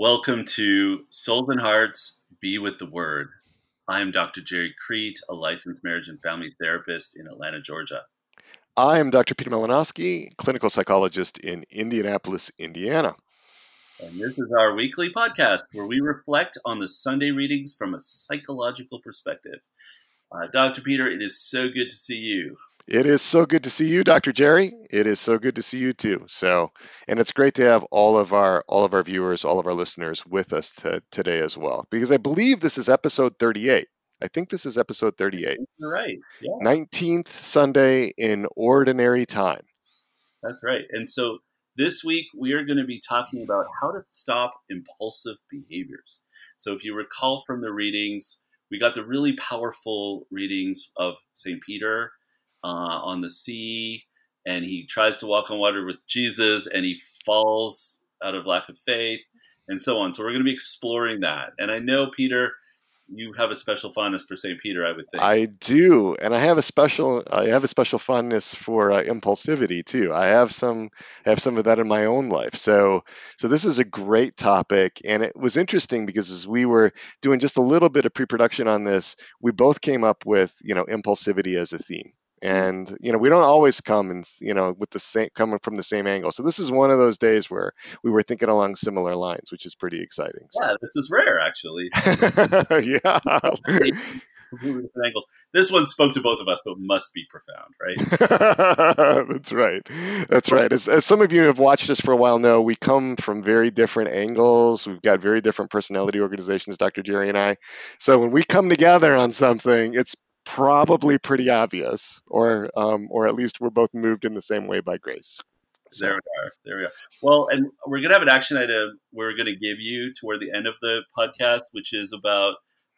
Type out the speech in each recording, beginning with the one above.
Welcome to Souls and Hearts Be with the Word. I am Dr. Gerry Crete, a licensed marriage and family therapist in Atlanta, Georgia. I am Dr. Peter Malinoski, clinical psychologist in Indianapolis, Indiana. And this is our weekly podcast where we reflect on the Sunday readings from a psychological perspective. Uh, Dr. Peter, it is so good to see you. It is so good to see you, Dr. Gerry. It is so good to see you too. So, and it's great to have all of our all of our viewers, all of our listeners with us to, today as well, because I believe this is episode 38. I think this is episode 38. You're right. Yeah. 19th Sunday in ordinary time. That's right. And so this week we are going to be talking about how to stop impulsive behaviors. So if you recall from the readings, we got the really powerful readings of St. Peter uh, on the sea, and he tries to walk on water with Jesus, and he falls out of lack of faith, and so on. So we're going to be exploring that. And I know Peter, you have a special fondness for St. Peter, I would think. I do, and I have a special I have a special fondness for uh, impulsivity too. I have some I have some of that in my own life. So so this is a great topic, and it was interesting because as we were doing just a little bit of pre-production on this, we both came up with you know impulsivity as a theme and you know we don't always come and you know with the same coming from the same angle. So this is one of those days where we were thinking along similar lines which is pretty exciting so. yeah this is rare actually. Yeah angles. This one spoke to both of us so it must be profound right? That's right. That's right. As, as some of you have watched us for a while know we come from very different angles. We've got very different personality organizations dr gerry and i. So when we come together on something it's probably pretty obvious, or um, or at least we're both moved in the same way by grace. There we are. There we are. Well, and we're going to have an action item we're going to give you toward the end of the podcast, which is about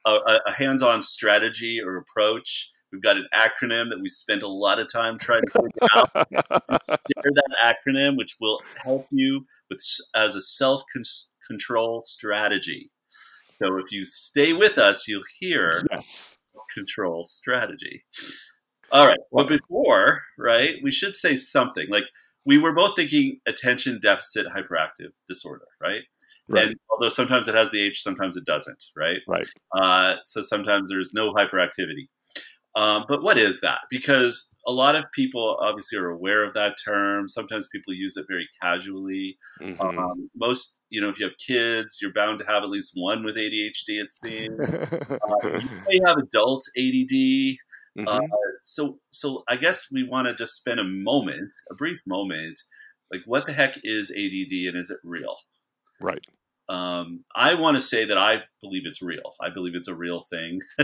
a, a hands-on strategy or approach. We've got an acronym that we spent a lot of time trying to figure out. Share that acronym, which will help you with as a self-control strategy. So if you stay with us, you'll hear yes control strategy. All right. But before, right, we should say something. Like we were both thinking attention deficit hyperactive disorder, right? Right. And although sometimes it has the H, sometimes it doesn't, right? Right. Uh, so sometimes there's no hyperactivity. Um, but what is that? Because a lot of people obviously are aware of that term. Sometimes people use it very casually. Mm-hmm. Um, most, you know, if you have kids, you're bound to have at least one with ADHD. It seems uh, you may have adult ADD. Mm-hmm. Uh, so, so I guess we want to just spend a moment, a brief moment, like what the heck is ADD and is it real? Right. Um, I want to say that I believe it's real. I believe it's a real thing.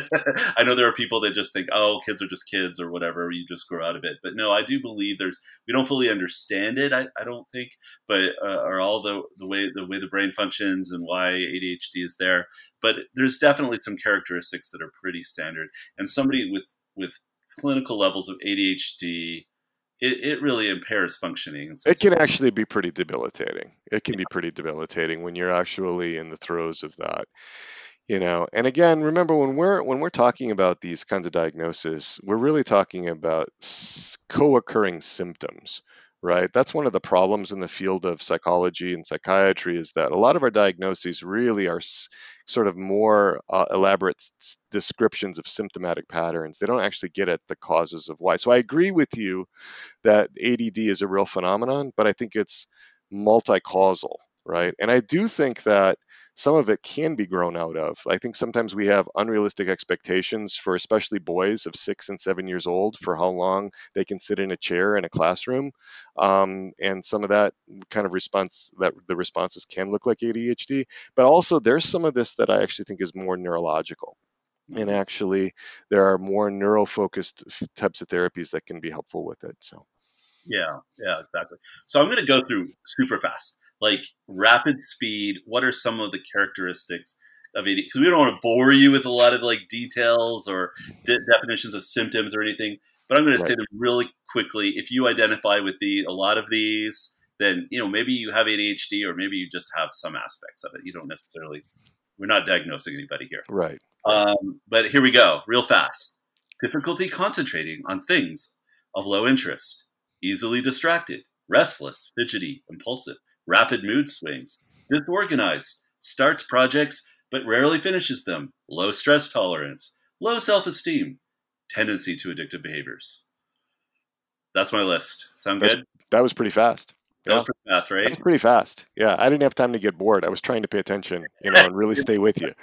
I know there are people that just think, oh, kids are just kids or whatever. You just grow out of it. But no, I do believe there's. We don't fully understand it. I, I don't think, but uh, are all the the way the way the brain functions and why ADHD is there. But there's definitely some characteristics that are pretty standard. And somebody with with clinical levels of ADHD it, it really impairs functioning. It can actually be pretty debilitating. It can yeah. be pretty debilitating when you're actually in the throes of that. You know, and again, remember when we're when we're talking about these kinds of diagnoses, we're really talking about co-occurring symptoms right? That's one of the problems in the field of psychology and psychiatry is that a lot of our diagnoses really are sort of more uh, elaborate s- descriptions of symptomatic patterns. They don't actually get at the causes of why. So I agree with you that ADD is a real phenomenon, but I think it's multi-causal, right? And I do think that some of it can be grown out of. I think sometimes we have unrealistic expectations for especially boys of six and seven years old for how long they can sit in a chair in a classroom, um, and some of that kind of response that the responses can look like ADHD. But also there's some of this that I actually think is more neurological. And actually, there are more neuro focused types of therapies that can be helpful with it. So. Yeah, yeah, exactly. So I'm going to go through super fast, like rapid speed. What are some of the characteristics of ADD? Because we don't want to bore you with a lot of like details or de- definitions of symptoms or anything. But I'm going to say them really quickly. If you identify with the a lot of these, then you know maybe you have ADHD or maybe you just have some aspects of it. You don't necessarily. We're not diagnosing anybody here. Right. Um, but here we go, real fast. Difficulty concentrating on things of low interest easily distracted, restless, fidgety, impulsive, rapid mood swings, disorganized, starts projects but rarely finishes them, low stress tolerance, low self esteem, tendency to addictive behaviors. That's my list. Sound That's- good? That was pretty fast. That Yeah. was pretty fast, That right? was pretty fast. Yeah, I didn't have time to get bored. I was trying to pay attention, you know, and really stay with you.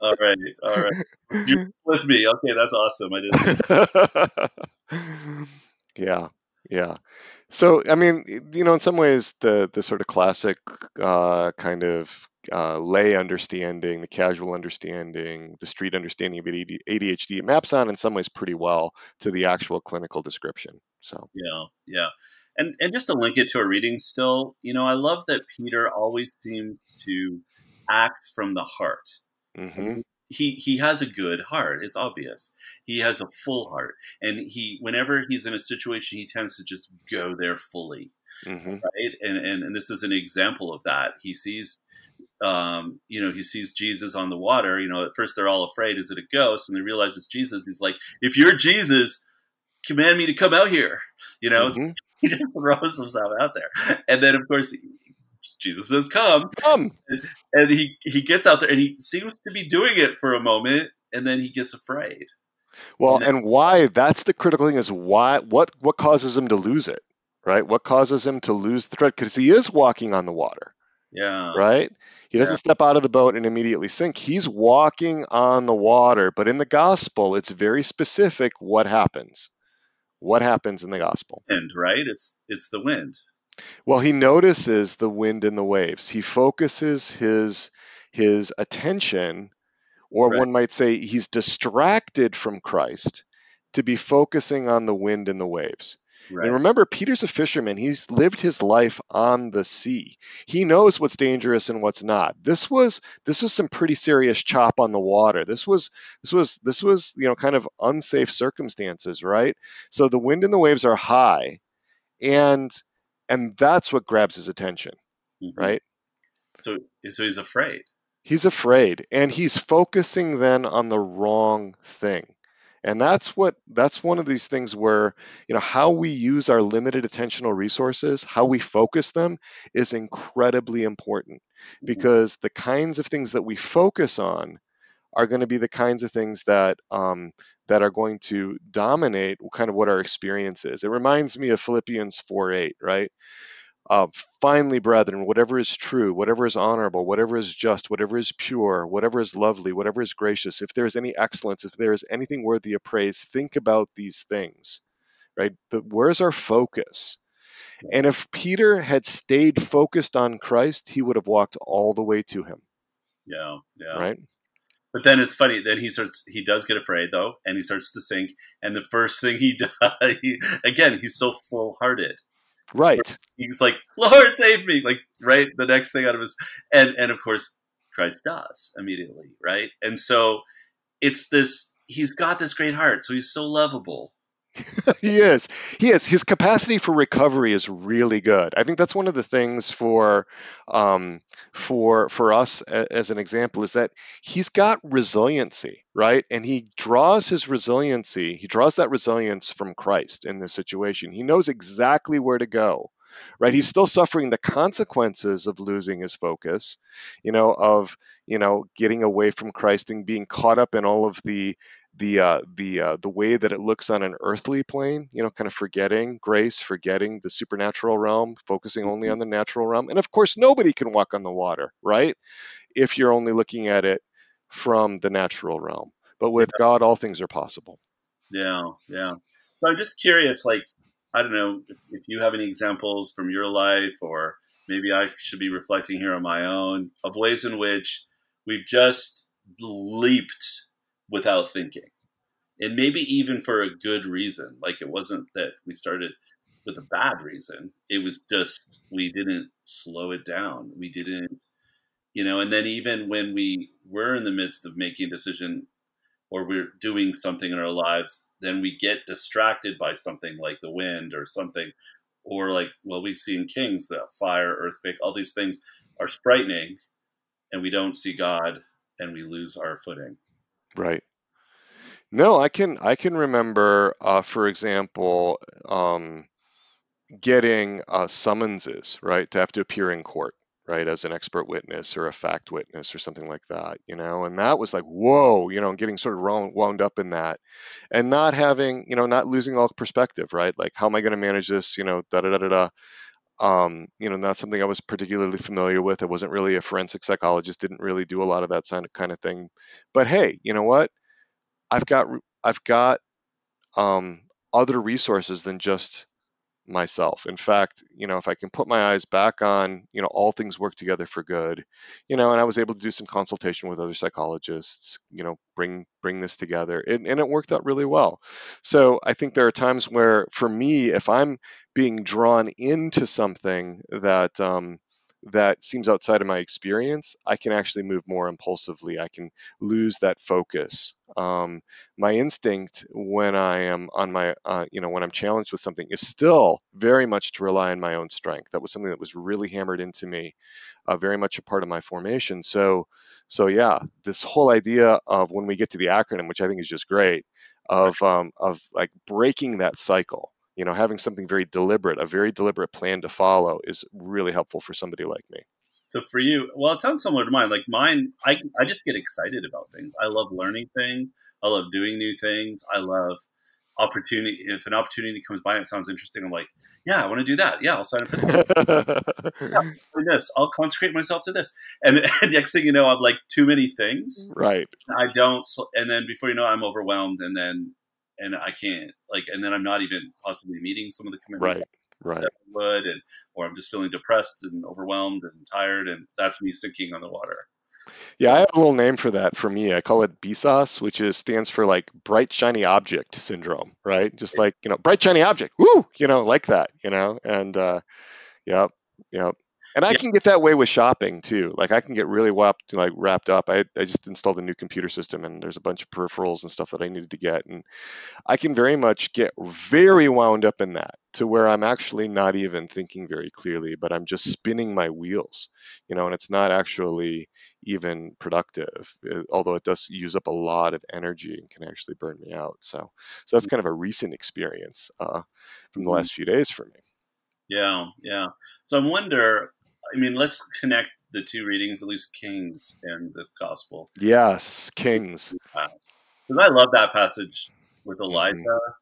All right, all right. You're with me. Okay, that's awesome. I didn't. yeah, yeah. So, I mean, you know, in some ways, the the sort of classic uh, kind of uh, lay understanding, the casual understanding, the street understanding of ADHD maps on in some ways pretty well to the actual clinical description. So, Yeah, yeah. And and just to link it to a reading still, you know, I love that Peter always seems to act from the heart. hmm He he has a good heart. It's obvious. He has a full heart, and he whenever he's in a situation, he tends to just go there fully, hmm right? And and, and this is an example of that. He sees. Um, you know, he sees Jesus on the water. You know, at first they're all afraid, is it a ghost? And they realize it's Jesus. He's like, if you're Jesus, command me to come out here. You know, hmm he just throws himself out there. And then, of course, Jesus says, "Come," Come. and he he gets out there, and he seems to be doing it for a moment, and then he gets afraid. Well, And- and why? That's the critical thing is why? What what causes him to lose it? Right? What causes him to lose the thread? Because he is walking on the water. Yeah, right? He doesn't Yeah. step out of the boat and immediately sink. He's walking on the water, but in the gospel, it's very specific what happens. What happens in the gospel? wind, right? It's it's the wind. Well, he notices the wind and the waves. He focuses his his attention, or Right. one might say he's distracted from Christ to be focusing on the wind and the waves. Right. And remember, Peter's a fisherman. He's lived his life on the sea. He knows what's dangerous and what's not. This was this was some pretty serious chop on the water. This was this was this was you know kind of unsafe circumstances, right? So the wind and the waves are high, and and that's what grabs his attention, Mhm. right? So so he's afraid. He's afraid, and he's focusing then on the wrong thing. And that's what that's one of these things where, you know, how we use our limited attentional resources, how we focus them is incredibly important because the kinds of things that we focus on are going to be the kinds of things that um, that are going to dominate kind of what our experience is. It reminds me of Philippians 4:8, right? Uh, finally, brethren, whatever is true, whatever is honorable, whatever is just, whatever is pure, whatever is lovely, whatever is gracious, if there is any excellence, if there is anything worthy of praise, think about these things, right? The, where's our focus? And if Peter had stayed focused on Christ, he would have walked all the way to him, Yeah, yeah. right? But then it's funny. Then he starts. He does get afraid though, and he starts to sink. And the first thing he does, he, again, he's so full-hearted. Right. He's like, "Lord, save me!" Like right, the next thing out of his, and and of course, Christ does immediately, right? And so it's this. He's got this great heart, so he's so lovable. he is. He is. His capacity for recovery is really good. I think that's one of the things for um, for for us a- as an example is that he's got resiliency, right? And he draws his resiliency. He draws that resilience from Christ in this situation. He knows exactly where to go, right? He's still suffering the consequences of losing his focus, you know, of you know getting away from Christ and being caught up in all of the the uh, the uh, the way that it looks on an earthly plane, you know, kind of forgetting grace, forgetting the supernatural realm, focusing only on the natural realm, and of course, nobody can walk on the water, right? If you're only looking at it from the natural realm, but with God, all things are possible. Yeah, yeah. So I'm just curious, like, I don't know if, if you have any examples from your life, or maybe I should be reflecting here on my own of ways in which we've just leaped without thinking. And maybe even for a good reason. Like, it wasn't that we started with a bad reason, it was just we didn't slow it down. We didn't, you know, and then even when we were in the midst of making a decision or we're doing something in our lives, then we get distracted by something like the wind or something, or like, well, we've seen Kings, the fire, earthquake, all these things are frightening, and we don't see God and we lose our footing. Right. No, I can I can remember, uh, for example, um, getting uh, summonses, right, to have to appear in court, right, as an expert witness or a fact witness or something like that, you know, and that was like, whoa, you know, getting sort of wound, wound up in that and not having, you know, not losing all perspective, right? Like, how am I going to manage this, you know, da da da da da. Um, you know, not something I was particularly familiar with. I wasn't really a forensic psychologist, didn't really do a lot of that kind of thing. But hey, you know what? I've got I've got um, other resources than just myself. In fact, you know, if I can put my eyes back on, you know, all things work together for good, you know, and I was able to do some consultation with other psychologists, you know, bring bring this together, and, and it worked out really well. So I think there are times where, for me, if I'm being drawn into something that um, that seems outside of my experience, I can actually move more impulsively. I can lose that focus. Um, my instinct when I am on my, uh, you know, when I'm challenged with something is still very much to rely on my own strength. That was something that was really hammered into me, uh, very much a part of my formation. So, so yeah, this whole idea of when we get to the acronym, which I think is just great, of um, of like breaking that cycle you know having something very deliberate a very deliberate plan to follow is really helpful for somebody like me. So for you well it sounds similar to mine. Like mine i, I just get excited about things. I love learning things. I love doing new things. I love opportunity if an opportunity comes by and it sounds interesting i'm like yeah i want to do that. Yeah i'll sign up for yeah, this. I'll consecrate myself to this. And, and next thing you know i'm like too many things. Right. I don't and then before you know i'm overwhelmed and then and I can't like, and then I'm not even possibly meeting some of the commitments right, right. I would, and or I'm just feeling depressed and overwhelmed and tired, and that's me sinking on the water. Yeah, I have a little name for that for me. I call it BSOS, which is stands for like bright shiny object syndrome, right? Just like you know, bright shiny object, woo, you know, like that, you know, and uh, yep, yep. And I yeah. can get that way with shopping too. Like I can get really wrapped, like wrapped up. I, I just installed a new computer system and there's a bunch of peripherals and stuff that I needed to get. And I can very much get very wound up in that to where I'm actually not even thinking very clearly, but I'm just spinning my wheels, you know, and it's not actually even productive, uh, although it does use up a lot of energy and can actually burn me out. So, so that's kind of a recent experience uh, from the mm-hmm. last few days for me. Yeah, yeah. So I wonder I mean, let's connect the two readings, at least Kings and this gospel. Yes, Kings. Because I love that passage with Elijah. Mm-hmm.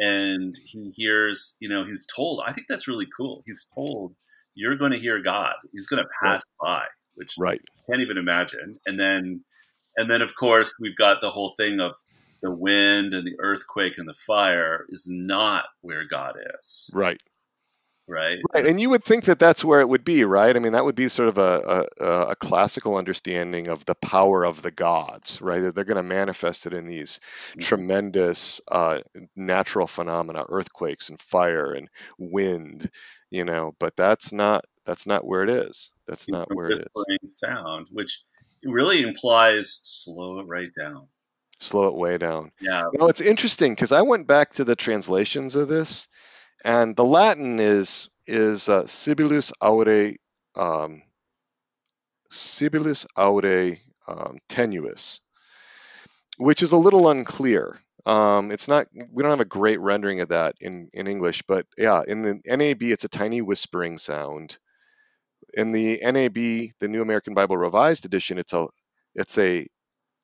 And he hears, you know, he's told, I think that's really cool. He's told, you're going to hear God. He's going to pass right. by, which right. I can't even imagine. And then, and then of course, we've got the whole thing of the wind and the earthquake and the fire is not where God is. Right right? Right, and you would think that that's where it would be, right? I mean, that would be sort of a, a, a classical understanding of the power of the gods, right? That they're going to manifest it in these mm-hmm. tremendous uh, natural phenomena, earthquakes and fire and wind, you know. But that's not that's not where it is. That's not where it is. Sound, which really implies slow it right down. Slow it way down. Yeah. Well, it's interesting because I went back to the translations of this and the Latin is is uh, Sibilus aude um, Sibilus aude um, tenuis, which is a little unclear. Um, it's not we don't have a great rendering of that in in English, but yeah, in the NAB it's a tiny whispering sound. In the NAB, the New American Bible Revised Edition, it's a it's a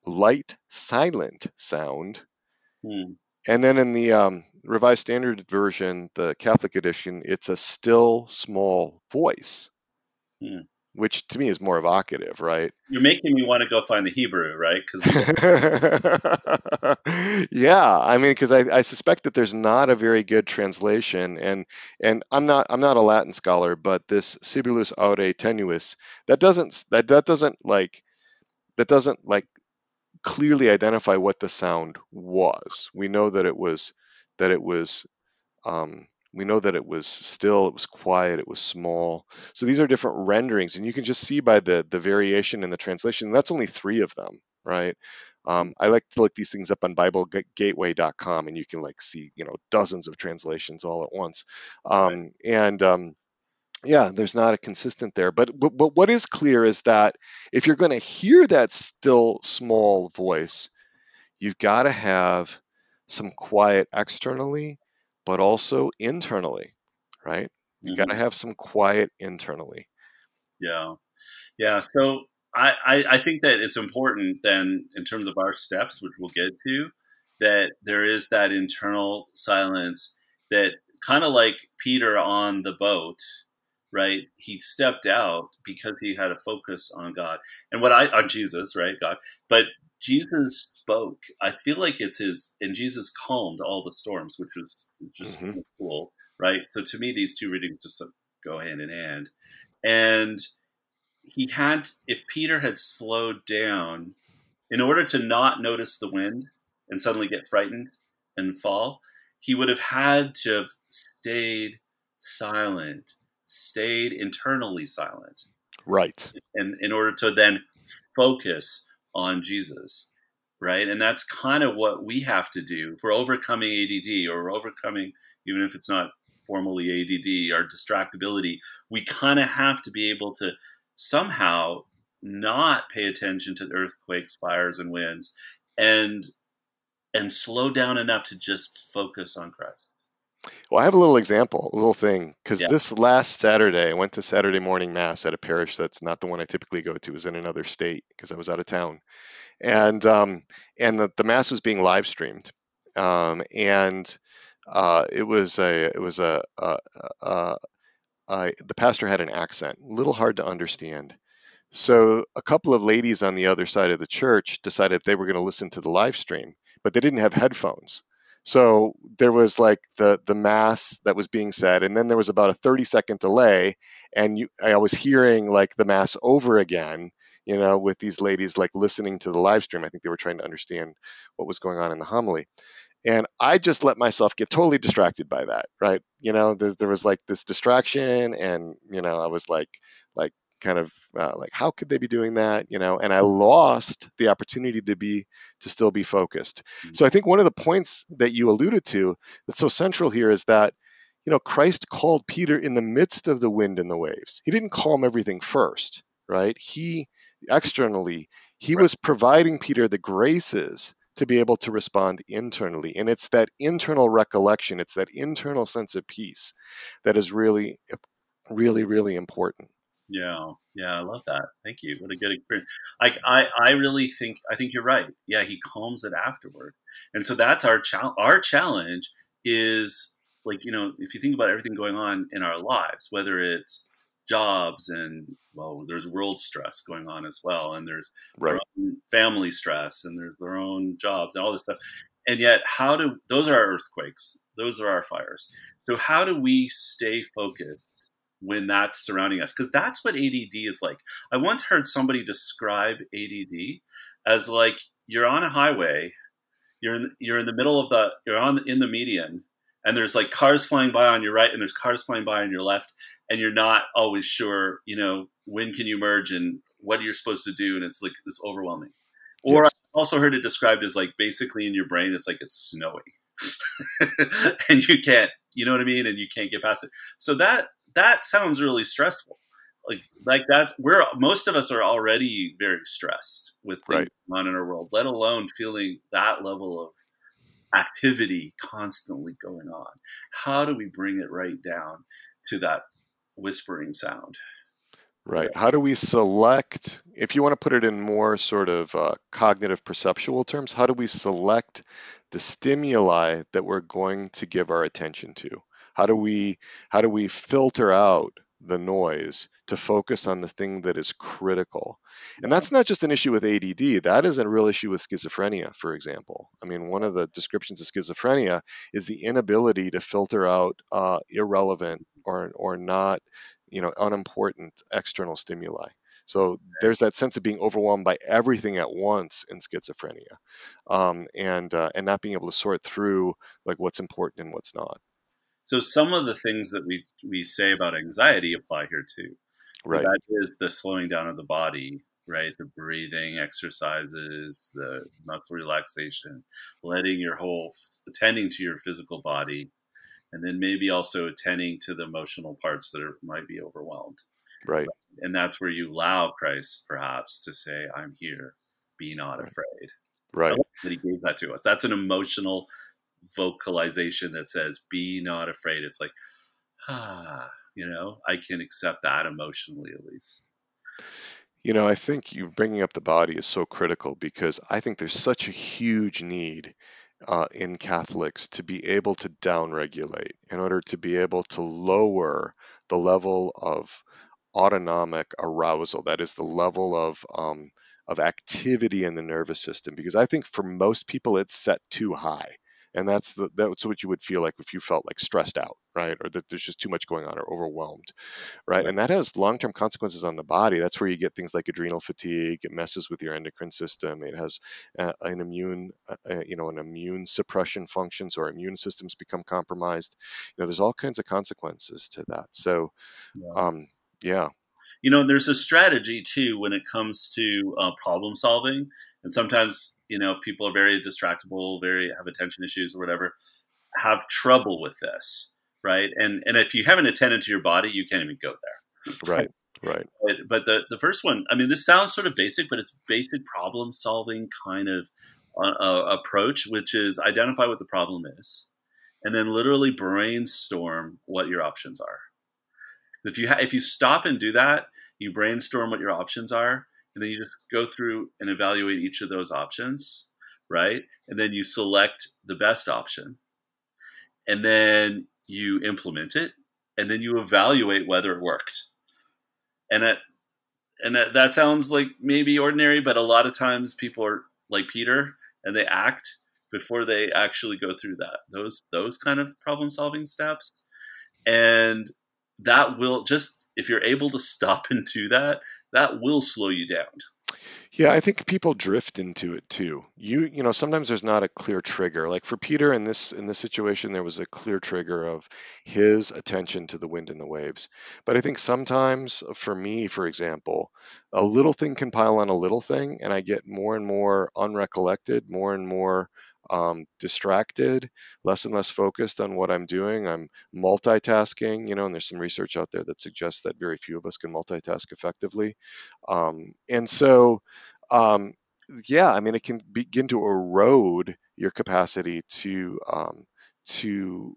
light silent sound. Hmm. And then in the um, Revised Standard Version, the Catholic edition, it's a still small voice, hmm. which to me is more evocative, right? You're making me want to go find the Hebrew, right? Because yeah, I mean, because I, I, suspect that there's not a very good translation, and and I'm not I'm not a Latin scholar, but this Sibilus Aure tenuis that doesn't that that doesn't like that doesn't like clearly identify what the sound was. We know that it was that it was um, we know that it was still, it was quiet, it was small. So these are different renderings, and you can just see by the the variation in the translation. That's only three of them, right? Um, I like to look these things up on BibleGateway.com, and you can like see you know dozens of translations all at once. Um, right. And um, yeah, there's not a consistent there. But, but, but what is clear is that if you're going to hear that still small voice, you've got to have some quiet externally, but also internally, right? You've mm-hmm. got to have some quiet internally. Yeah, yeah. So I, I, I think that it's important then in terms of our steps, which we'll get to, that there is that internal silence that kind of like Peter on the boat, right? He stepped out because he had a focus on God and what I on Jesus, right? God, but Jesus spoke. I feel like it's his, and Jesus calmed all the storms, which was just mm-hmm. cool, right? So to me, these two readings just go hand in hand, and he had, if Peter had slowed down, in order to not notice the wind and suddenly get frightened and fall, he would have had to have stayed silent, stayed internally silent. Right. And in order to then focus on Jesus, right? And that's kind of what we have to do. If we're overcoming ADD or we're overcoming, even if it's not formally ADD, our distractibility, we kind of have to be able to somehow not pay attention to earthquakes, fires, and winds, and and slow down enough to just focus on Christ. Well, I have a little example, a little thing, because yeah. this last Saturday, I went to Saturday morning mass at a parish that's not the one I typically go to. It was in another state because I was out of town, and um, and the, the mass was being live streamed, um, and uh, it was a it was a, a, a, uh, the pastor had an accent, a little hard to understand. So a couple of ladies on the other side of the church decided they were going to listen to the live stream, but they didn't have headphones. So there was like the the mass that was being said, and then there was about a 30 second delay, and you, I was hearing like the mass over again, you know, with these ladies like listening to the live stream. I think they were trying to understand what was going on in the homily and i just let myself get totally distracted by that right you know there, there was like this distraction and you know i was like like kind of uh, like how could they be doing that you know and i lost the opportunity to be to still be focused mm-hmm. so i think one of the points that you alluded to that's so central here is that you know christ called peter in the midst of the wind and the waves he didn't calm everything first right he externally he right. was providing peter the graces to be able to respond internally. And it's that internal recollection, it's that internal sense of peace that is really, really, really important. Yeah, yeah, I love that. Thank you. What a good experience. I, I, I really think I think you're right. Yeah, he calms it afterward, and so that's our challenge. Our challenge is like you know if you think about everything going on in our lives, whether it's jobs and well there's world stress going on as well and there's right. family stress and there's their own jobs and all this stuff and yet how do those are our earthquakes those are our fires so how do we stay focused when that's surrounding us because that's what add is like. I once heard somebody describe add as like you're on a highway you're in, you're in the middle of the you're on in the median and there's like cars flying by on your right and there's cars flying by on your left and you're not always sure you know when can you merge and what you're supposed to do and it's like this overwhelming. Or yes. i also heard it described as like basically in your brain it's like it's snowing and you can't you know what i mean? And you can't get past it. So that that sounds really stressful like like that's we're most of us are already very stressed with things right. on in our world let alone feeling that level of activity constantly going on. How do we bring it right down to that whispering sound? Right. How do we select, if you want to put it in more sort of uh, cognitive perceptual terms, how do we select the stimuli that we're going to give our attention to? How do we how do we filter out the noise to focus on the thing that is critical. And that's not just an issue with ADD, that is a real issue with schizophrenia, for example. I mean, one of the descriptions of schizophrenia is the inability to filter out uh, irrelevant or, or not, you know, unimportant external stimuli. So there's that sense of being overwhelmed by everything at once in schizophrenia, um, and uh, and not being able to sort through like what's important and what's not. So some of the things that we we say about anxiety apply here too. Right. That is the slowing down of the body, right? The breathing exercises, the muscle relaxation, letting your whole attending to your physical body, and then maybe also attending to the emotional parts that are, might be overwhelmed. Right. And that's where you allow Christ, perhaps, to say, "I'm here. Be not afraid." Right. That he gave that to us. That's an emotional vocalization that says be not afraid it's like ah you know i can accept that emotionally at least You know, I think you bringing up the body is so critical because I think there's such a huge need uh, in Catholics to be able to downregulate in order to be able to lower the level of autonomic arousal. That is the level of um, of activity in the nervous system. Because I think for most people, it's set too high, and that's the that's what you would feel like if you felt like stressed out, right, or that there's just too much going on or overwhelmed, right? And that has long-term consequences on the body. That's where you get things like adrenal fatigue. It messes with your endocrine system. It has uh, an immune, uh, uh, you know, an immune suppression functions or immune systems become compromised. You know, there's all kinds of consequences to that. So, Yeah. um, yeah, you know there's a strategy too when it comes to uh, problem solving and sometimes you know people are very distractible very have attention issues or whatever have trouble with this right? And and if you haven't attended to your body you can't even go there. Right, right, but, but the the first one i mean this sounds sort of basic but it's basic problem solving kind of uh, uh, approach which is identify what the problem is and then literally brainstorm what your options are. If you ha- if you stop and do that, you brainstorm what your options are, and then you just go through and evaluate each of those options, right? And then you select the best option, and then you implement it, and then you evaluate whether it worked. And that and that, that sounds like maybe ordinary, but a lot of times people are like Peter and they act before they actually go through that those those kind of problem solving steps and that will just if you're able to stop and do that, that will slow you down. Yeah, I think people drift into it too. You you know, sometimes there's not a clear trigger. Like for Peter in this in this situation, there was a clear trigger of his attention to the wind and the waves. But I think sometimes for me, for example, a little thing can pile on a little thing, and I get more and more unrecollected, more and more um, distracted, less and less focused on what I'm doing. I'm multitasking, you know, and there's some research out there that suggests that very few of us can multitask effectively. Um, and so, um, yeah, I mean, it can begin to erode your capacity to um, to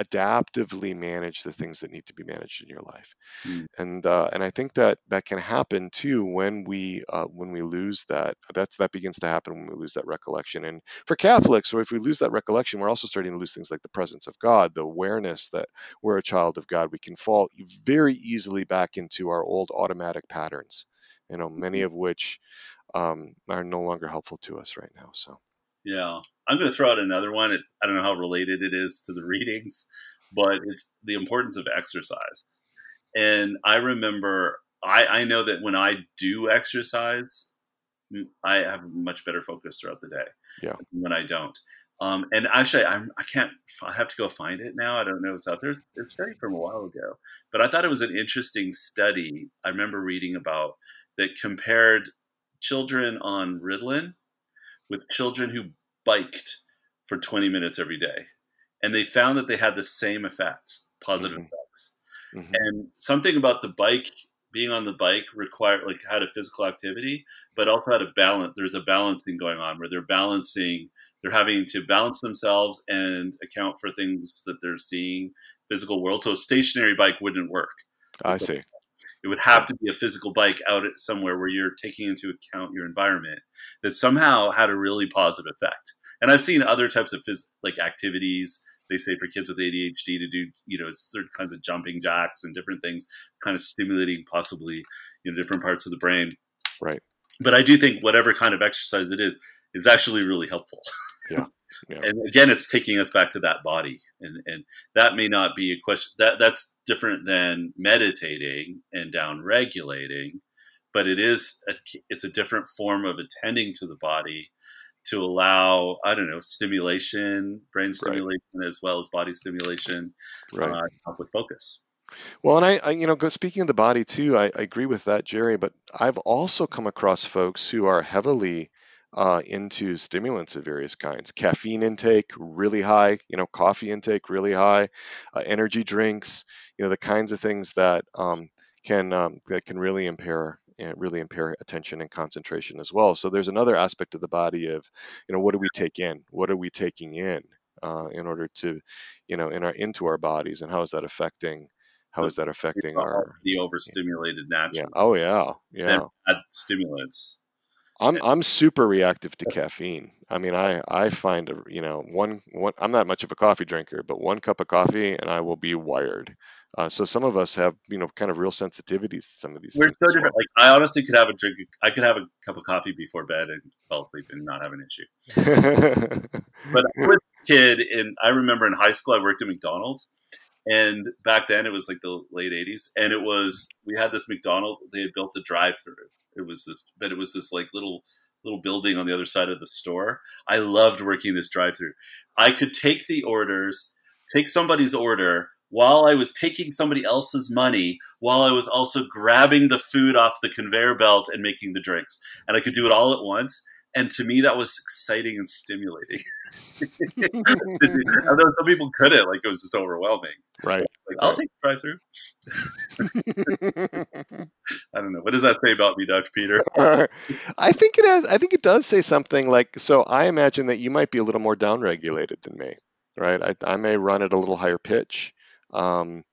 adaptively manage the things that need to be managed in your life. Mm. and uh, and I think that that can happen too when we uh, when we lose that that's that begins to happen when we lose that recollection. And for Catholics so if we lose that recollection we're also starting to lose things like the presence of God the awareness that we're a child of God. We can fall very easily back into our old automatic patterns you know many of which um, are no longer helpful to us right now so Yeah, I'm going to throw out another one. It's, I don't know how related it is to the readings, but it's the importance of exercise. And I remember, I, I know that when I do exercise, I have much better focus throughout the day. Yeah. than When I don't. Um, and actually, I'm, I can't. I have to go find it now. I don't know what's out there. It's a study from a while ago, but I thought it was an interesting study. I remember reading about that compared children on Ritalin with children who biked for 20 minutes every day. And they found that they had the same effects, positive Mhm. effects. Mhm. And something about the bike, being on the bike required like had a physical activity, but also had a balance. There's a balancing going on where they're balancing, they're having to balance themselves and account for things that they're seeing physical world. So a stationary bike wouldn't work. I see It would have to be a physical bike out at somewhere where you're taking into account your environment that somehow had a really positive effect. And I've seen other types of phys- like activities. They say for kids with ADHD to do, you know, certain kinds of jumping jacks and different things, kind of stimulating possibly, you know, different parts of the brain. right But I do think whatever kind of exercise it is, is actually really helpful. Yeah, yeah. and again, it's taking us back to that body, and and that may not be a question that that's different than meditating and down regulating, but it is a, it's a different form of attending to the body to allow I don't know stimulation, brain stimulation as well as body stimulation, right uh, help with focus. Well, and I, I you know, speaking of the body too, I, I agree with that, Gerry. But I've also come across folks who are heavily uh, into stimulants of various kinds. Caffeine intake really high, you know, coffee intake really high, uh, energy drinks, you know, the kinds of things that um, can um, that can really impair really impair attention and concentration as well. So there's another aspect of the body of, you know, what do we take in? What are we taking in uh, in order to, you know, in our into our bodies, and how is that affecting? how is that affecting our the overstimulated naturally. yeah oh yeah yeah stimulants. I'm I'm super reactive to caffeine. I mean, I I find a, you know one one I'm not much of a coffee drinker, but one cup of coffee and I will be wired. Uh, so some of us have you know kind of real sensitivities to some of these We're things. so as different. Like I honestly could have a drink. I could have a cup of coffee before bed and fall asleep and not have an issue. But I was a kid, and I remember in high school I worked at McDonald's, and back then it was like the late '80s, and it was we had this McDonald. They had built a drive-through. It was this, but it was this like little little building on the other side of the store. I loved working this drive-through. I could take the orders, take somebody's order. While I was taking somebody else's money, while I was also grabbing the food off the conveyor belt and making the drinks, and I could do it all at once. And to me, that was exciting and stimulating. Although some people couldn't, like it was just overwhelming. right. Like I'll take the drive through. I don't know. What does that say about me, Dr. Peter? I think it has. I think it does say something like. So I imagine that you might be a little more downregulated than me, right? I, I may run at a little higher pitch, um,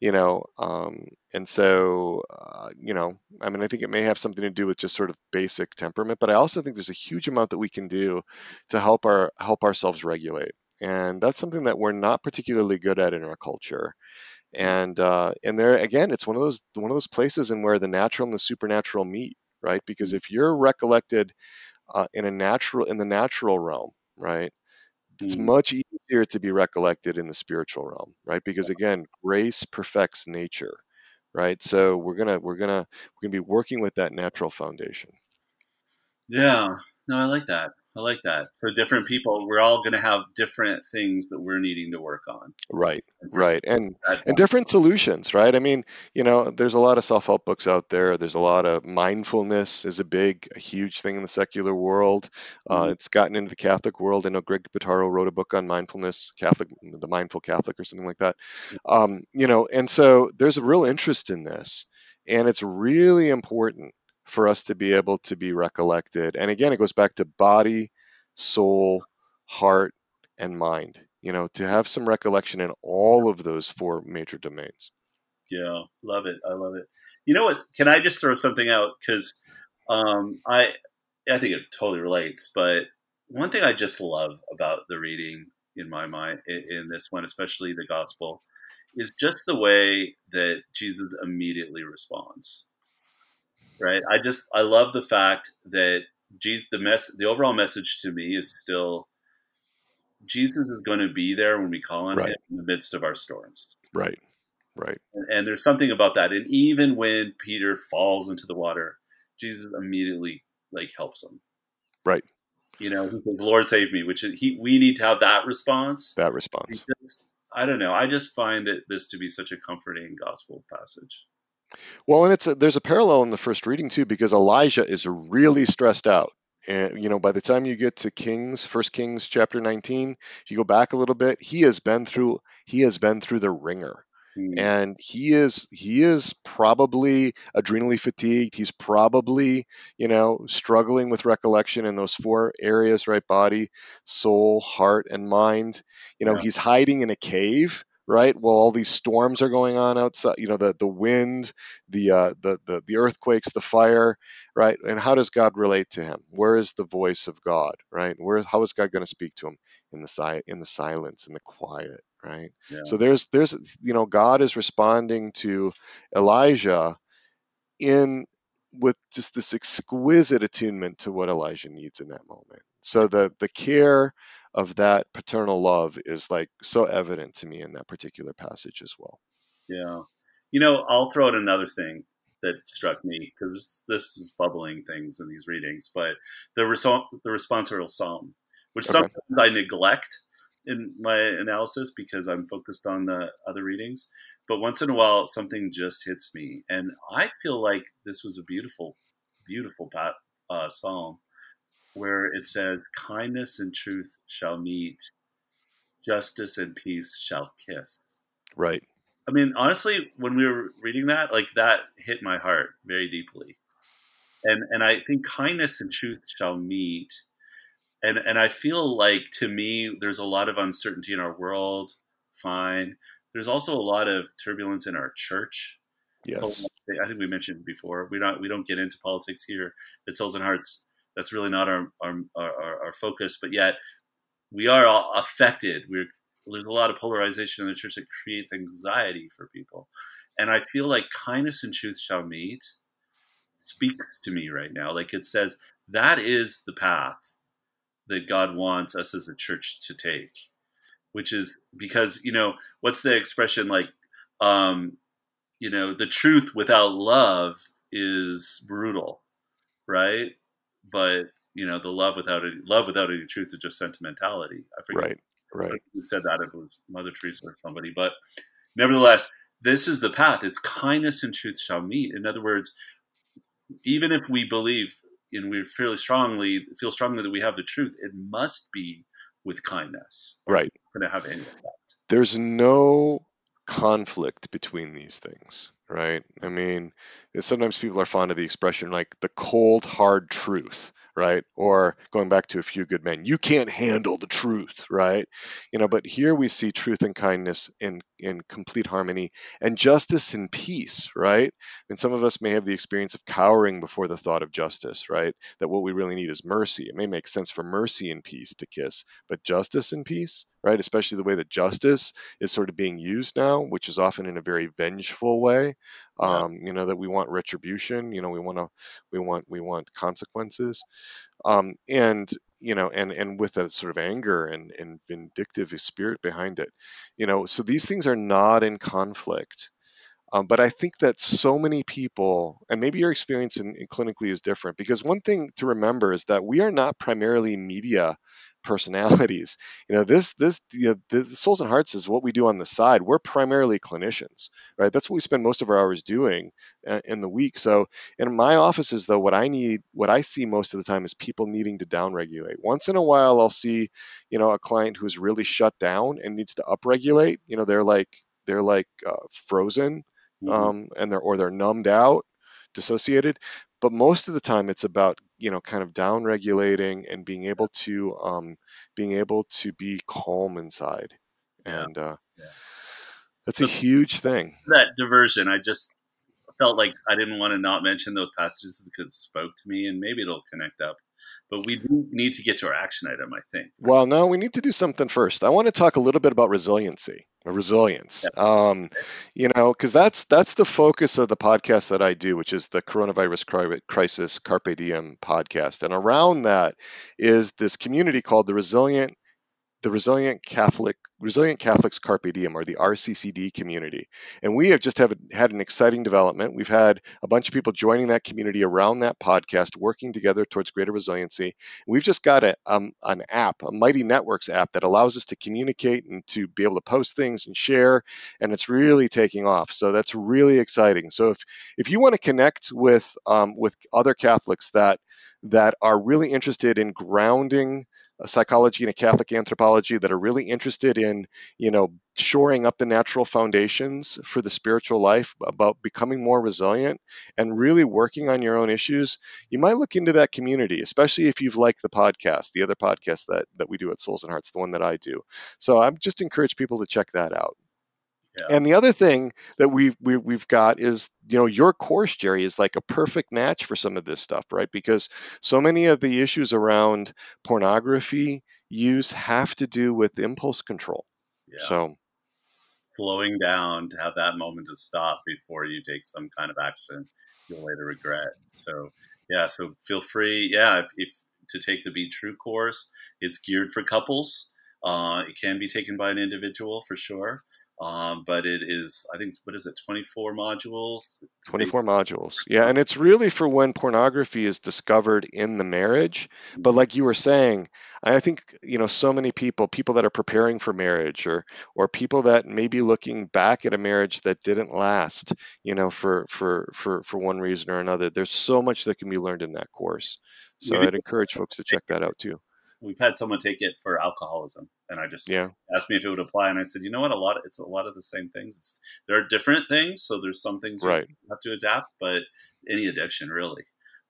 you know, um, and so uh, you know, I mean, I think it may have something to do with just sort of basic temperament, but I also think there's a huge amount that we can do to help our help ourselves regulate, and that's something that we're not particularly good at in our culture and uh, and there again it's one of those one of those places in where the natural and the supernatural meet right? Because if you're recollected uh, in a natural in the natural realm right it's Mm, much easier to be recollected in the spiritual realm right? Because again grace perfects nature right? So we're gonna we're gonna we're gonna be working with that natural foundation. Yeah. No, I like that. I like that. For different people, we're all going to have different things that we're needing to work on. right And right and and different solutions right i mean you know there's a lot of self-help books out there there's a lot of mindfulness is a big a huge thing in the secular world uh, Mhm. it's gotten into the catholic world i know greg Bottaro wrote a book on mindfulness catholic the mindful catholic or something like that um, you know and so there's a real interest in this and it's really important for us to be able to be recollected and again it goes back to body soul heart and mind you know to have some recollection in all of those four major domains Yeah, love it. I love it. You know what? Can I just throw something out? Because um, I, I think it totally relates. But one thing I just love about the reading in my mind in, in this one, especially the gospel, is just the way that Jesus immediately responds. Right? I just I love the fact that Jesus the mess the overall message to me is still Jesus is going to be there when we call on Right. him in the midst of our storms. right right And, and there's something about that. And even when Peter falls into the water, Jesus immediately like helps him. Right. You know, he says, "Lord, save me," which is, he we need to have that response. that response just- I don't know. I just find it this to be such a comforting gospel passage. Well and it's a, there's a parallel in the first reading too because elijah is really stressed out. And you know by the time you get to kings first kings chapter 19 if you go back a little bit he has been through he has been through the ringer. Hmm. and he is he is probably adrenally fatigued. He's probably you know struggling with recollection in those four areas right? Body soul heart and mind. You know Yeah. he's hiding in a cave right? Well, all these storms are going on outside you know the the wind the uh the the, the earthquakes the fire right? And how does god relate to him? Where is the voice of god right? Where how is god going to speak to him? In the si- in the silence in the quiet right? Yeah. so there's there's you know God is responding to Elijah in with just this exquisite attunement to what Elijah needs in that moment. So the the care of that paternal love is like so evident to me in that particular passage as well. Yeah. You know, I'll throw out another thing that struck me because this is bubbling things in these readings, but the, reso- the responsorial psalm, which Okay. sometimes I neglect in my analysis because I'm focused on the other readings. But once in a while, something just hits me. And I feel like this was a beautiful, beautiful uh, psalm where it says, Kindness and truth shall meet, justice and peace shall kiss. Right. I mean, honestly, when we were reading that, like that hit my heart very deeply. And and I think kindness and truth shall meet. And and I feel like to me there's a lot of uncertainty in our world. Fine. there's also a lot of turbulence in our church. Yes. I think we mentioned before. We don't we don't get into politics here at Souls and Hearts. That's really not our our, our, our focus. But yet we are all affected. We're there's a lot of polarization in the church that creates anxiety for people. And I feel like kindness and truth shall meet speaks to me right now. Like it says that is the path that God wants us as a church to take, which is because, you know, what's the expression like, um, you know, the truth without love is brutal, right? But you know, the love without any love without any truth is just sentimentality. I forget right, right. who said that. It was Mother Teresa or somebody, but nevertheless, this is the path. It's kindness and truth shall meet. In other words, even if we believe and we fairly strongly feel strongly that we have the truth, it must be with kindness. Right. Going to have any effect. There's no conflict between these things, right? I mean, sometimes people are fond of the expression like the cold, hard truth right? Or going back to a few good men, you can't handle the truth, right? You know, but here we see truth and kindness in in complete harmony and justice and peace, right? And some of us may have the experience of cowering before the thought of justice, right? That what we really need is mercy. It may make sense for mercy and peace to kiss, but justice and peace, right? Especially the way that justice is sort of being used now, which is often in a very vengeful way. Yeah. Um, you know that we want retribution. You know we want to we want we want consequences, um, and you know and and with a sort of anger and and vindictive spirit behind it. You know, so these things are not in conflict. Um, but I think that so many people, and maybe your experience in, in clinically is different, because one thing to remember is that we are not primarily media personalities. You know, this this you know, the souls and hearts is what we do on the side. We're primarily clinicians, right? That's what we spend most of our hours doing uh, in the week. So in my offices, though, what I need, what I see most of the time is people needing to downregulate. Once in a while, I'll see, you know, a client who's really shut down and needs to upregulate. You know, they're like they're like uh, frozen, Mhm. um, and they're or they're numbed out, dissociated. But most of the time, it's about you know kind of down regulating and being able to um, being able to be calm inside, Yeah. and uh, Yeah. that's a huge thing. that diversion, I just felt like I didn't want to not mention those passages because it spoke to me, and maybe it'll connect up. But we do need to get to our action item, I think. Well, no, we need to do something first. I want to talk a little bit about resiliency, resilience. Um, you know, because that's that's the focus of the podcast that I do, which is the coronavirus crisis Carpe Diem podcast, and around that is this community called the Resilient the Resilient Catholic Resilient Catholics Carpe Diem, or the RCCD community. And we have just have had an exciting development. We've had a bunch of people joining that community around that podcast, working together towards greater resiliency. We've just got a, um, an app, a Mighty Networks app, that allows us to communicate and to be able to post things and share, and it's really taking off. So that's really exciting. So if if you want to connect with um, with other Catholics that that are really interested in grounding psychology and a Catholic anthropology that are really interested in, you know, shoring up the natural foundations for the spiritual life, about becoming more resilient and really working on your own issues, you might look into that community, especially if you've liked the podcast, the other podcast that that we do at Souls and Hearts, the one that I do. So I just encourage people to check that out. Yeah. And the other thing that we've we, we've got is you know your course Gerry is like a perfect match for some of this stuff, right? Because so many of the issues around pornography use have to do with impulse control. Yeah. So Slowing down to have that moment to stop before you take some kind of action you'll later regret. So yeah, so feel free, yeah, if, if to take the Be True course, it's geared for couples. Uh, it can be taken by an individual for sure. Um, but it is, I think, what is it, 24 modules? 24 modules. Yeah, and it's really for when pornography is discovered in the marriage. But like you were saying, I think you know so many people, people that are preparing for marriage, or or people that may be looking back at a marriage that didn't last, you know, for for for for one reason or another. There's so much that can be learned in that course. So I'd encourage folks to check that out too. We've had someone take it for alcoholism, and I just Yeah, asked me if it would apply, and I said, you know what, a lot, of, it's a lot of the same things. It's, there are different things, so there's some things you right. have to adapt, but any addiction really.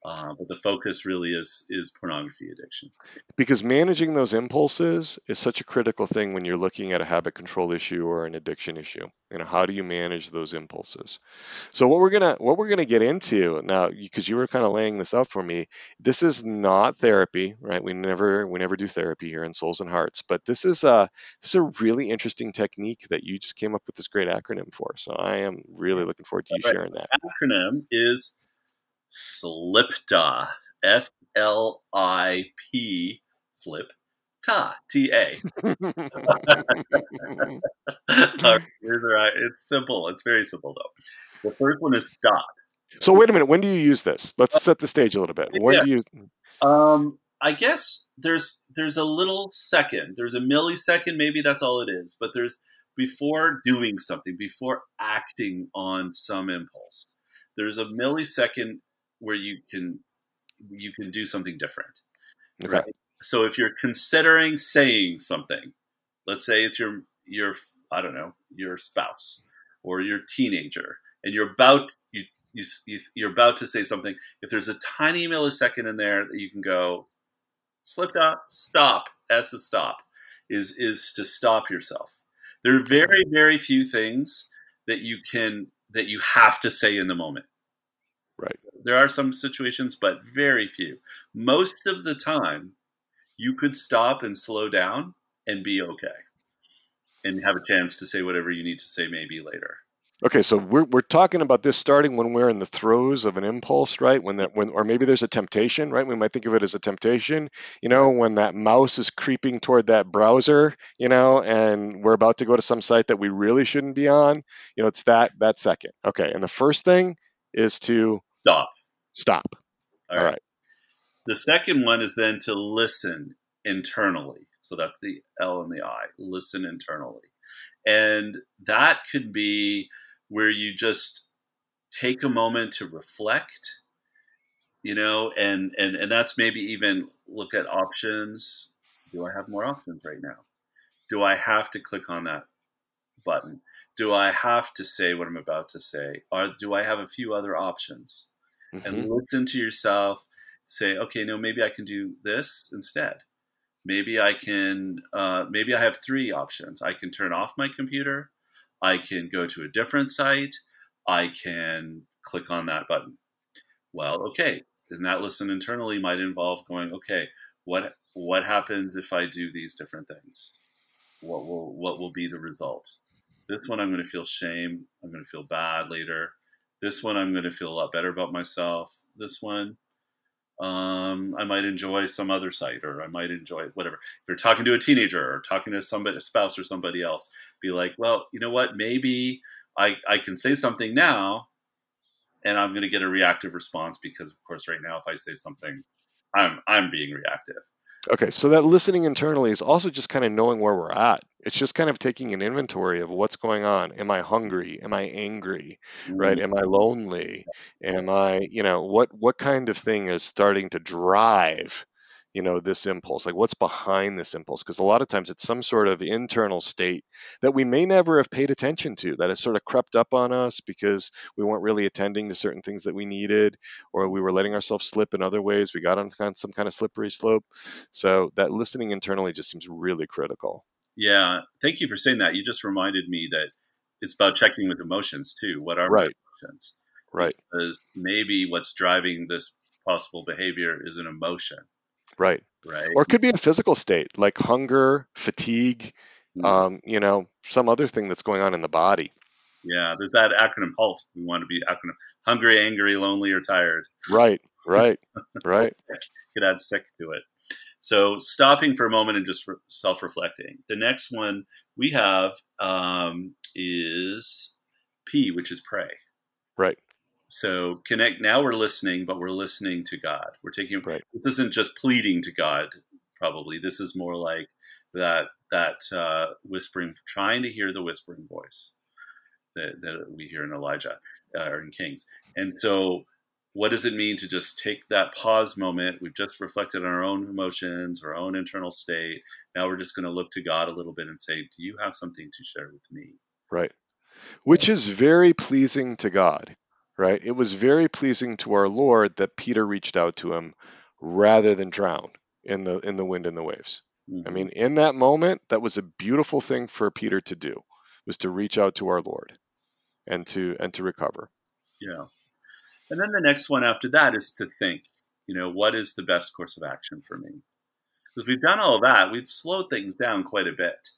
Uh, but the focus really is is pornography addiction. Because managing those impulses is such a critical thing when you're looking at a habit control issue or an addiction issue. You know, how do you manage those impulses? So what we're gonna what we're gonna get into now, because you were kind of laying this out for me, this is not therapy, right? We never we never do therapy here in Souls and Hearts, but this is a this is a really interesting technique that you just came up with this great acronym for. So I am really looking forward to you Right. sharing that. Acronym is SLIPTA. S L I P slip ta T A. It's simple. It's very simple though. The first one is stop. so wait a minute, when do you use this? Let's set the stage a little bit. When Yeah. do you Um, I guess there's there's a little second. There's a millisecond. Maybe that's all it is. But there's before doing something, before acting on some impulse. There's a millisecond where you can you can do something different. Okay. Right. So if you're considering saying something, let's say it's your your I don't know your spouse or your teenager, and you're about you, you you- you're about to say something. If there's a tiny millisecond in there that you can go, slip up, stop. S to stop is is to stop yourself. There are very very few things that you can that you have to say in the moment. There are some situations, but very few. Most of the time, you could stop and slow down and be okay and have a chance to say whatever you need to say maybe later. Okay, so we're we're talking about this starting when we're in the throes of an impulse, right? When that when or maybe there's a temptation, right? We might think of it as a temptation, you know, when that mouse is creeping toward that browser, you know, and we're about to go to some site that we really shouldn't be on. You know, it's that that second. Okay, and the first thing is to Stop. Stop. All right. The second one is then to listen internally. So that's the L and the I. Listen internally. And that could be where you just take a moment to reflect, you know, and and and that's maybe even look at options. Do I have more options right now? Do I have to click on that button? Do I have to say what I'm about to say? Or do I have a few other options? Mhm. and listen to yourself say okay no maybe i can do this instead. Maybe i can uh, maybe i have three options. I can turn off my computer. I can go to a different site. I can click on that button. Well okay and that listen internally might involve going okay what what happens if i do these different things? What will what will be the result? This one i'm going to feel shame. I'm going to feel bad later this one I'm going to feel a lot better about myself. This one, um, I might enjoy some other site, or I might enjoy whatever. If you're talking to a teenager or talking to somebody, a spouse or somebody else, be like, well, you know what? Maybe I I can say something now, and I'm going to get a reactive response because, of course, right now, if I say something, I'm I'm being reactive. Okay, so that listening internally is also just kind of knowing where we're at. It's just kind of taking an inventory of what's going on. Am I hungry? Am I angry? Right? Mm-hmm. Am I lonely? Am I, you know, what what kind of thing is starting to drive, you know, this impulse? Like what's behind this impulse? Because a lot of times it's some sort of internal state that we may never have paid attention to, that has sort of crept up on us because we weren't really attending to certain things that we needed, or we were letting ourselves slip in other ways. We got on some kind of slippery slope. So that listening internally just seems really critical. Yeah, thank you for saying that. You just reminded me that it's about checking with emotions too. What are Right. my emotions? Right, Because maybe what's driving this possible behavior is an emotion, right. right? Or it could be a physical state like hunger, fatigue, Mm. um, you know, some other thing that's going on in the body. yeah, there's that acronym HALT. We want to be acronym hungry, angry, lonely, or tired. Right, right, right. Could add sick to it. So stopping for a moment and just self reflecting. The next one we have um, is P, which is pray. Right. So connect. Now we're listening, but we're listening to God. We're taking. Right. This isn't just pleading to God. Probably this is more like that. That uh, whispering, trying to hear the whispering voice that, that we hear in Elijah uh, or in Kings. And so, what does it mean to just take that pause moment? We've just reflected on our own emotions, our own internal state. Now we're just going to look to God a little bit and say, "Do you have something to share with me?" Right. Which is very pleasing to God. Right? It was very pleasing to our Lord that Peter reached out to him rather than drown in the in the wind and the waves. Mhm. I mean, in that moment, that was a beautiful thing for Peter to do, was to reach out to our Lord and to and to recover. yeah. And then the next one after that is to think, you know, what is the best course of action for me? Because we've done all that, we've slowed things down quite a bit.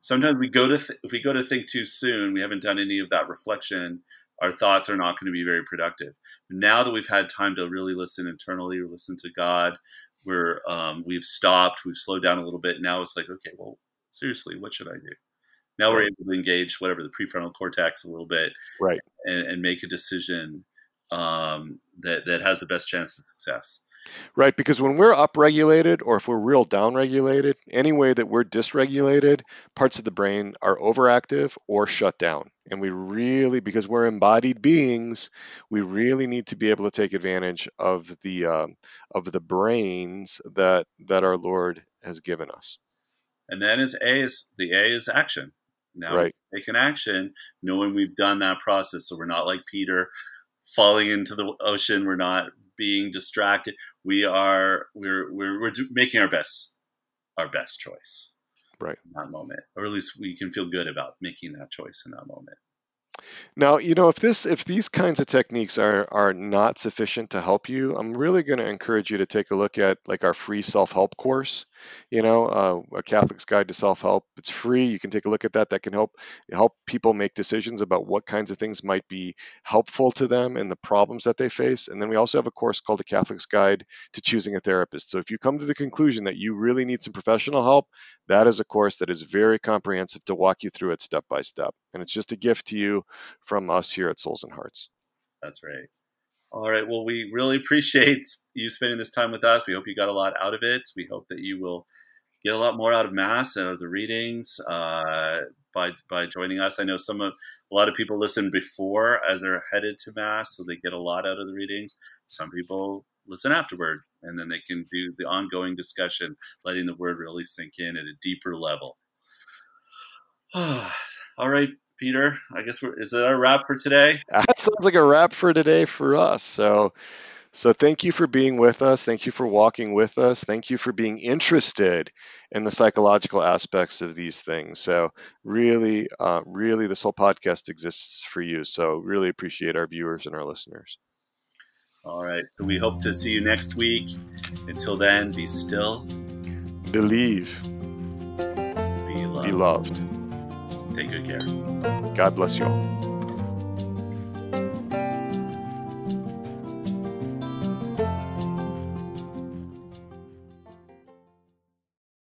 Sometimes we go to th- if we go to think too soon, we haven't done any of that reflection. Our thoughts are not going to be very productive. Now that we've had time to really listen internally or listen to God, we're um, we've stopped, we've slowed down a little bit. Now it's like, okay, well, seriously, what should I do? Now we're able to engage whatever the prefrontal cortex a little bit Right. and, and make a decision um, that that has the best chance of success. Right, because when we're upregulated or if we're real downregulated, any way that we're dysregulated, parts of the brain are overactive or shut down. And we really, because we're embodied beings, we really need to be able to take advantage of the um, of the brains that that our Lord has given us. And then it's A is the A is action. Now Right. we take an action, knowing we've done that process, so we're not like Peter falling into the ocean. We're not being distracted. We are we're we're we're making our best our best choice Right. in that moment, or at least we can feel good about making that choice in that moment. Now, you know, if this if these kinds of techniques are are not sufficient to help you, I'm really going to encourage you to take a look at like our free self-help course, you know, uh, a Catholic's Guide to Self-Help. It's free. You can take a look at that. That can help help people make decisions about what kinds of things might be helpful to them and the problems that they face. And then we also have a course called a Catholic's Guide to Choosing a Therapist. So if you come to the conclusion that you really need some professional help, that is a course that is very comprehensive to walk you through it step by step. And it's just a gift to you from us here at Souls and Hearts. That's right. All right. Well, we really appreciate you spending this time with us. We hope you got a lot out of it. We hope that you will get a lot more out of Mass and of the readings uh, by by joining us. I know some of a lot of people listen before as they're headed to Mass, so they get a lot out of the readings. Some people listen afterward, and then they can do the ongoing discussion, letting the word really sink in at a deeper level. All right, Peter. I guess we're, is that our wrap for today? That sounds like a wrap for today for us. So, so thank you for being with us. Thank you for walking with us. Thank you for being interested in the psychological aspects of these things. So, really, uh, really, this whole podcast exists for you. So, really appreciate our viewers and our listeners. All right. We hope to see you next week. Until then, be still, Believe, be loved. be loved. Take good care. God bless you all.